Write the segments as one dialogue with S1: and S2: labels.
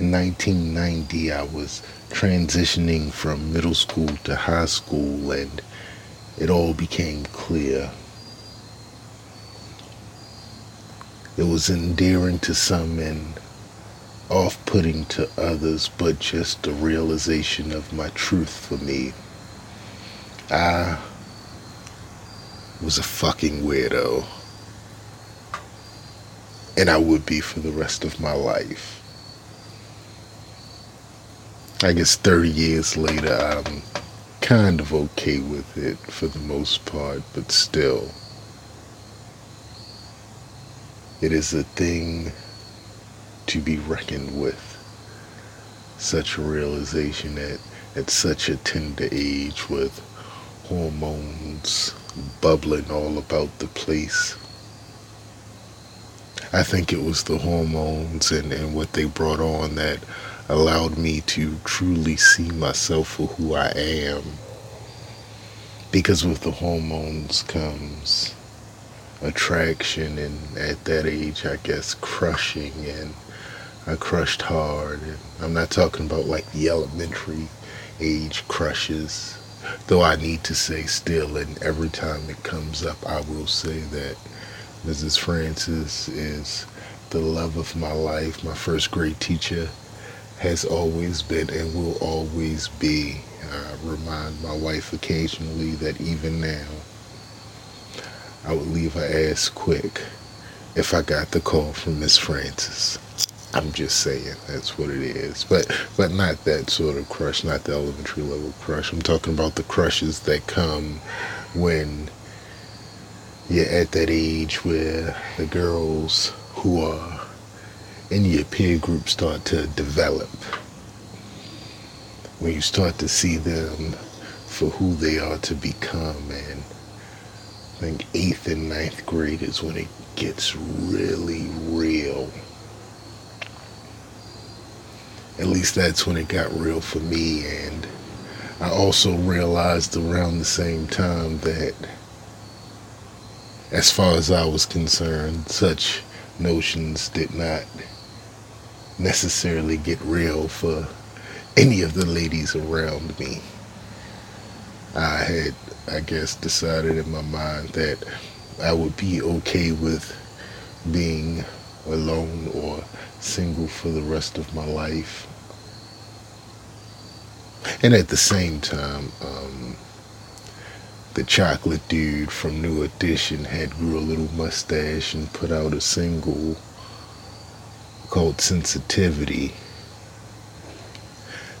S1: in 1990, I was transitioning from middle school to high school, and it all became clear. It was endearing to some and off putting to others, but just the realization of my truth for me. I was a fucking weirdo. And I would be for the rest of my life. I guess 30 years later, I'm kind of okay with it for the most part, but still. It is a thing to be reckoned with. Such a realization at, at such a tender age with hormones bubbling all about the place. I think it was the hormones and, and what they brought on that allowed me to truly see myself for who I am. Because with the hormones comes attraction, and at that age, I guess crushing, and I crushed hard. And I'm not talking about like the elementary age crushes, though I need to say still, and every time it comes up, I will say that Mrs. Francis is the love of my life, my first grade teacher has always been and will always be. I remind my wife occasionally that even now, I would leave her ass quick if I got the call from Miss Francis. I'm just saying that's what it is, but but not that sort of crush, not the elementary level crush. I'm talking about the crushes that come when you're at that age where the girls who are and your peer group start to develop. When you start to see them for who they are to become, and I think eighth and ninth grade is when it gets really real. At least that's when it got real for me, and I also realized around the same time that, as far as I was concerned, such notions did not necessarily get real for any of the ladies around me. I had, I guess, decided in my mind that I would be okay with being alone or single for the rest of my life. And at the same time, um, the chocolate dude from New Edition had grew a little mustache and put out a single called Sensitivity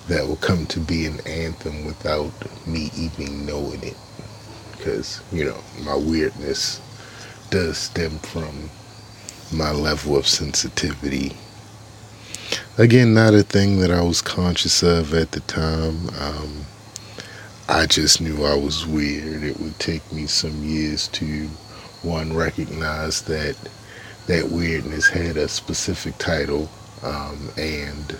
S1: that will come to be an anthem without me even knowing it. Because, you know, my weirdness does stem from my level of sensitivity. Again, not a thing that I was conscious of at the time. Um, I just knew I was weird. It would take me some years to, one, recognize that that weirdness had a specific title um, and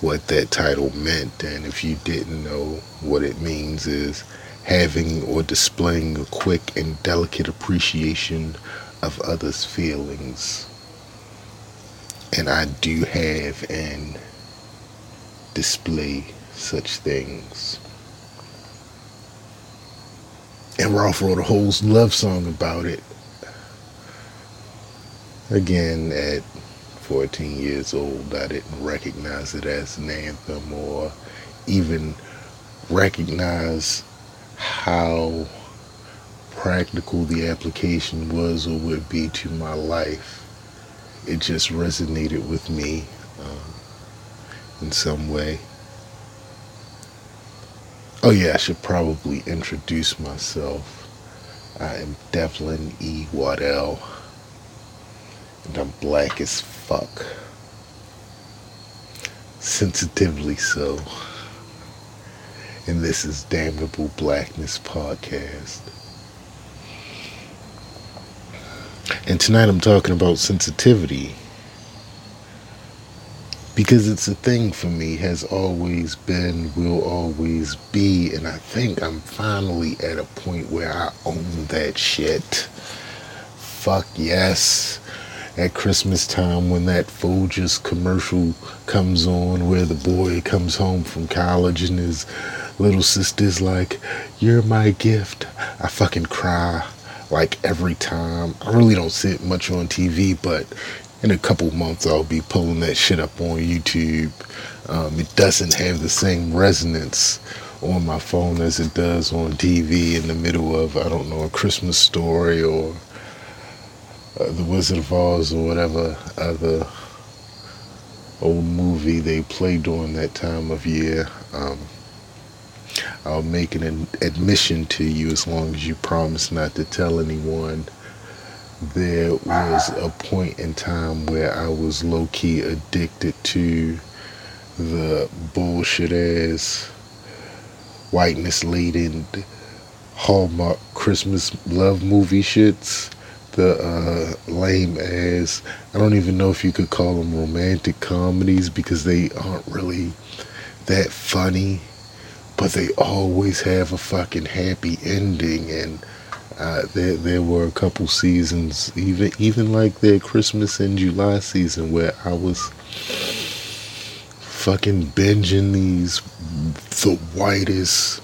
S1: what that title meant. And if you didn't know what it means, is having or displaying a quick and delicate appreciation of others' feelings. And I do have and display such things. And Ralph wrote a whole love song about it again, at 14 years old, I didn't recognize it as an anthem or even recognize how practical the application was or would be to my life. It just resonated with me um, in some way. Oh, yeah, I should probably introduce myself. I am Devlin E. Waddell and I'm black as fuck. Sensitively so. And this is Damnable Blackness Podcast. And tonight I'm talking about sensitivity. Because it's a thing for me, has always been, will always be, and I think I'm finally at a point where I own that shit. Fuck yes at Christmas time when that Folgers commercial comes on where the boy comes home from college and his little sister's like, You're my gift. I fucking cry like every time. I really don't see it much on TV, but in a couple months I'll be pulling that shit up on YouTube. Um, it doesn't have the same resonance on my phone as it does on TV in the middle of, I don't know, a Christmas story or uh, The Wizard of Oz or whatever other old movie they play during that time of year. Um, I'll make an admission to you as long as you promise not to tell anyone. There was a point in time where I was low key addicted to the bullshit ass, whiteness laden Hallmark Christmas love movie shits. The uh, lame ass, I don't even know if you could call them romantic comedies because they aren't really that funny but they always have a fucking happy ending. And uh, there there were a couple seasons even even like their Christmas in July season where I was fucking binging these the whitest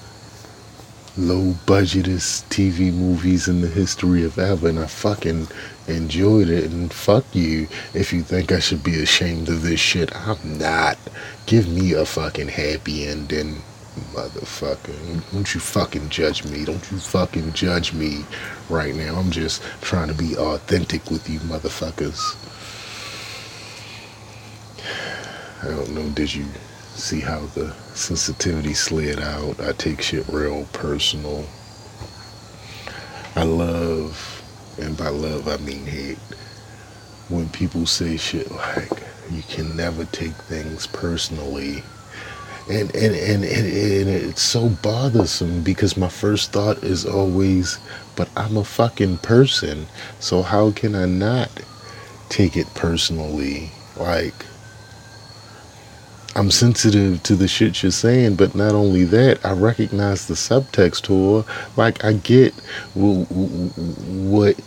S1: low budgetest TV movies in the history of ever and I fucking enjoyed it and fuck you if you think I should be ashamed of this shit I'm not give me a fucking happy ending Motherfucker. Don't you fucking judge me. Don't you fucking judge me right now. I'm just trying to be authentic with you motherfuckers. I don't know, did you see how the sensitivity slid out? I take shit real personal. I love, and by love I mean hate, when people say shit like, you can never take things personally and and, and, and, and it's so bothersome because my first thought is always but i'm a fucking person so how can i not take it personally like i'm sensitive to the shit you're saying but not only that i recognize the subtext or like i get what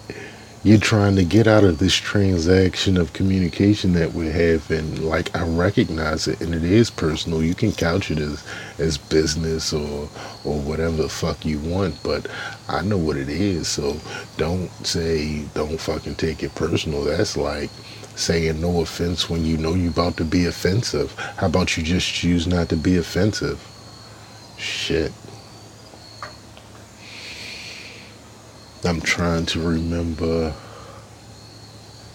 S1: you're trying to get out of this transaction of communication that we're having like i recognize it and it is personal. You can couch it as as business or or whatever the fuck you want but i know what it is so don't say don't fucking take it personal. That's like saying no offense when you know you're about to be offensive. How about you just choose not to be offensive? Shit I'm trying to remember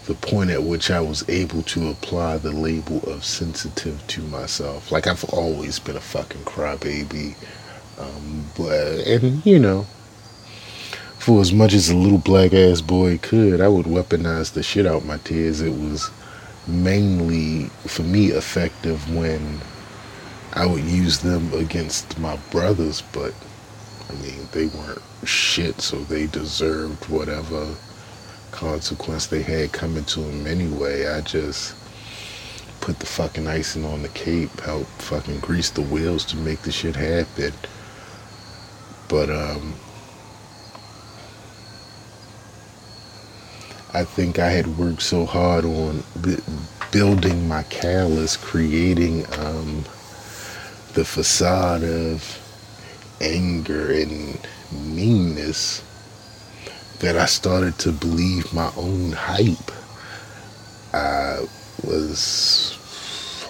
S1: the point at which I was able to apply the label of sensitive to myself. Like I've always been a fucking crybaby, um, but and you know, for as much as a little black ass boy could, I would weaponize the shit out of my tears. It was mainly for me effective when I would use them against my brothers, but I mean, they weren't shit, so they deserved whatever consequence they had coming to them anyway. I just put the fucking icing on the cake, help fucking grease the wheels to make the shit happen. But, um, I think I had worked so hard on b- building my callus, creating um, the facade of anger and meanness that I started to believe my own hype. I was,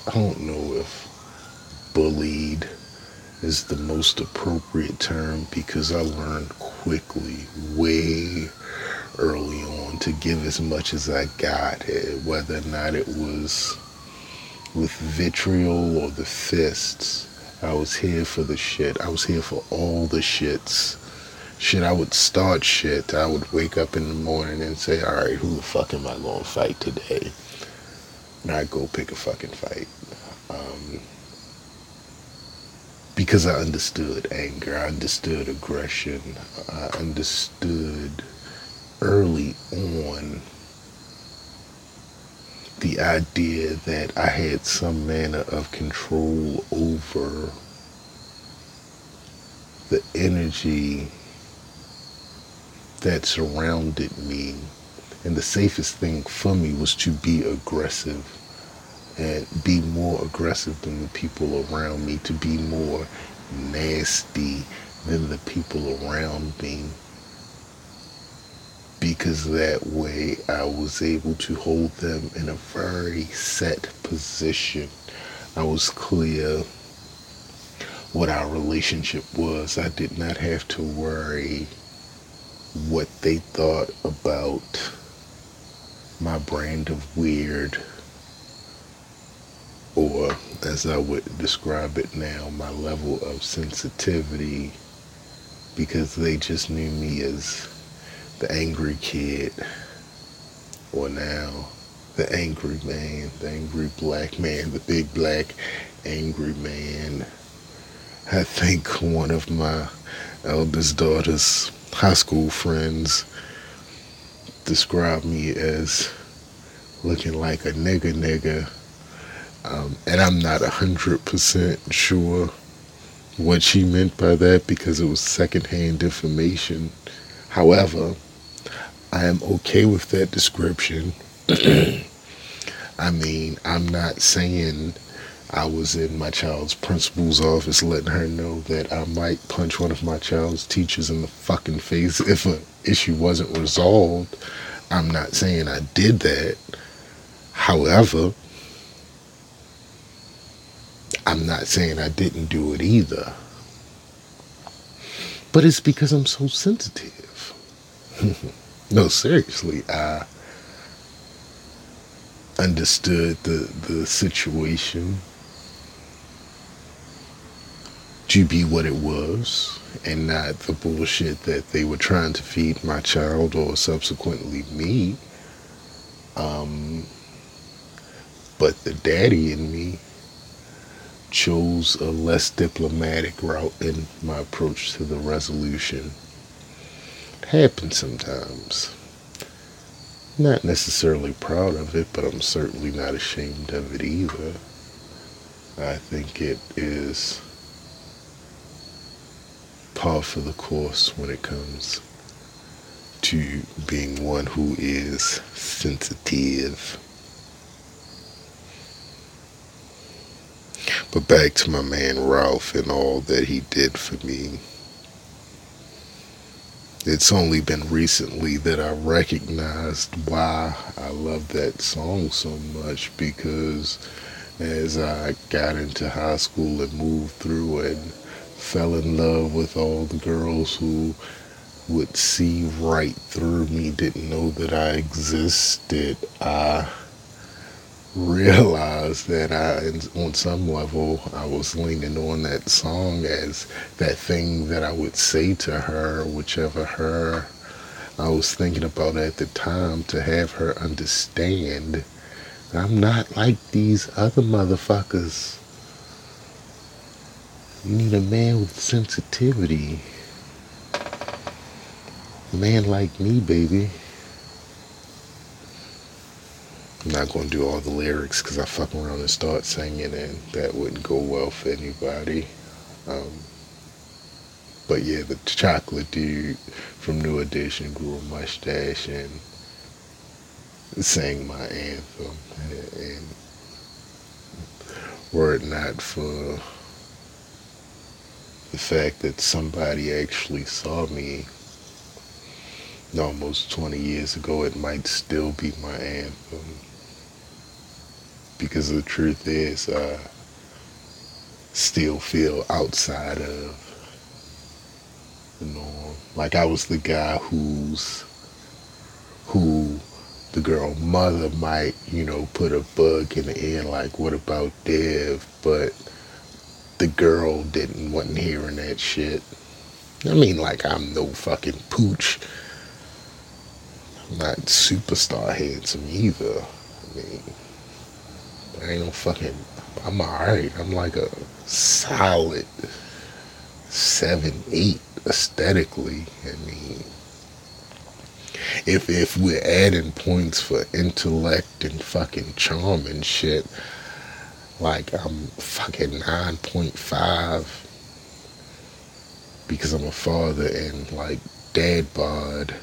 S1: I don't know if bullied is the most appropriate term because I learned quickly, way early on, to give as much as I got, whether or not it was with vitriol or the fists. I was here for the shit. I was here for all the shits. Shit, I would start shit. I would wake up in the morning and say, all right, who the fuck am I going to fight today? And I'd go pick a fucking fight. Um, because I understood anger, I understood aggression, I understood early on the idea that I had some manner of control over the energy that surrounded me And the safest thing for me was to be aggressive and be more aggressive than the people around me, to be more nasty than the people around me. Because that way I was able to hold them in a very set position. I was clear what our relationship was. I did not have to worry what they thought about my brand of weird, or as I would describe it now, my level of sensitivity, because they just knew me as the angry kid, or now the angry man, the angry black man, the big black angry man. I think one of my eldest daughter's high school friends described me as looking like a nigga nigga. Um, and I'm not a hundred percent sure what she meant by that because it was secondhand information. However, I am okay with that description. I mean, I'm not saying I was in my child's principal's office letting her know that I might punch one of my child's teachers in the fucking face if an issue wasn't resolved. I'm not saying I did that. However, I'm not saying I didn't do it either. But it's because I'm so sensitive. no, seriously, I understood the, the situation to be what it was and not the bullshit that they were trying to feed my child or subsequently me. Um, but the daddy in me chose a less diplomatic route in my approach to the resolution. Happens sometimes. Not necessarily proud of it, but I'm certainly not ashamed of it either. I think it is par for the course when it comes to being one who is sensitive. But back to my man Ralph and all that he did for me. It's only been recently that I recognized why I love that song so much because as I got into high school and moved through and fell in love with all the girls who would see right through me, didn't know that I existed. I realized that I, on some level, I was leaning on that song as that thing that I would say to her, whichever her I was thinking about at the time, to have her understand I'm not like these other motherfuckers. You need a man with sensitivity. A man like me, baby. I'm not going to do all the lyrics because I fuck around and start singing, and that wouldn't go well for anybody. Um, but yeah, the chocolate dude from New Edition grew a mustache and sang my anthem. And were it not for the fact that somebody actually saw me almost 20 years ago, it might still be my anthem. Because the truth is, I still feel outside of the norm. Like I was the guy who's, who the girl mother might, you know, put a bug in the end, like, what about Dev? But the girl didn't wasn't hearing that shit. I mean, like I'm no fucking pooch. I'm not superstar handsome either. I mean, I ain't no fucking. I'm alright. I'm like a solid seven, eight aesthetically. I mean, if if we're adding points for intellect and fucking charm and shit, like I'm fucking 9.5 because I'm a father and like dad bod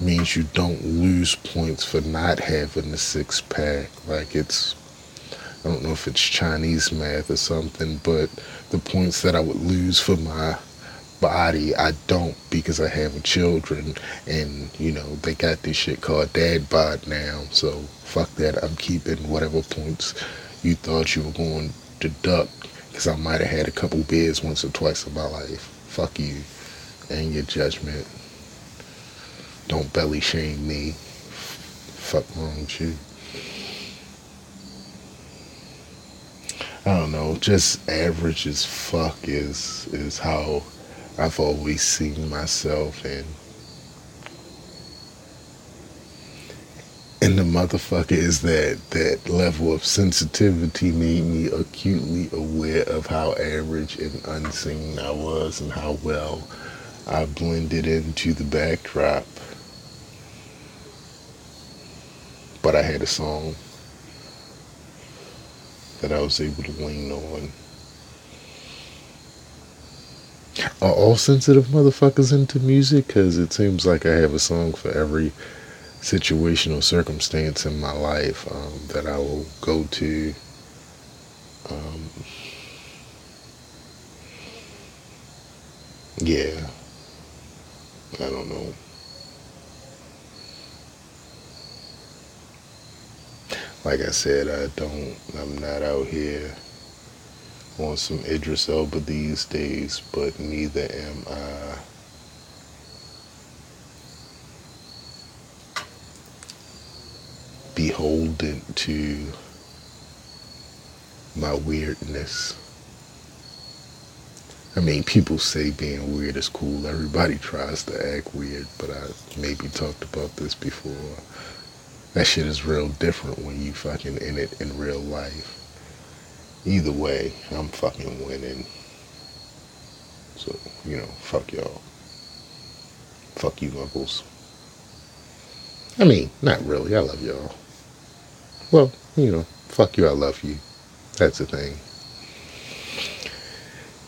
S1: means you don't lose points for not having the six pack. Like it's, I don't know if it's Chinese math or something, but the points that I would lose for my body, I don't because I have children, and you know they got this shit called dad bod now. So fuck that. I'm keeping whatever points you thought you were going to duck because I might have had a couple beers once or twice in my life. Fuck you and your judgment. Don't belly shame me. Fuck wrong with you. I don't know, just average as fuck is is how I've always seen myself and and the motherfucker is that that level of sensitivity made me acutely aware of how average and unseen I was and how well I blended into the backdrop. But I had a song that I was able to lean on. Are all sensitive motherfuckers into music? Because it seems like I have a song for every situation or circumstance in my life um, that I will go to. Um, yeah. I don't know. Like I said, I don't, I'm not out here on some Idris Elba these days, but neither am I. beholden to my weirdness. I mean, people say being weird is cool. Everybody tries to act weird, but I maybe talked about this before. That shit is real different when you fucking in it in real life. Either way, I'm fucking winning. So, you know, fuck y'all. Fuck you, uncles. I mean, not really. I love y'all. Well, you know, fuck you, I love you. That's the thing.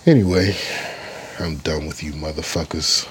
S1: Anyway, I'm done with you motherfuckers.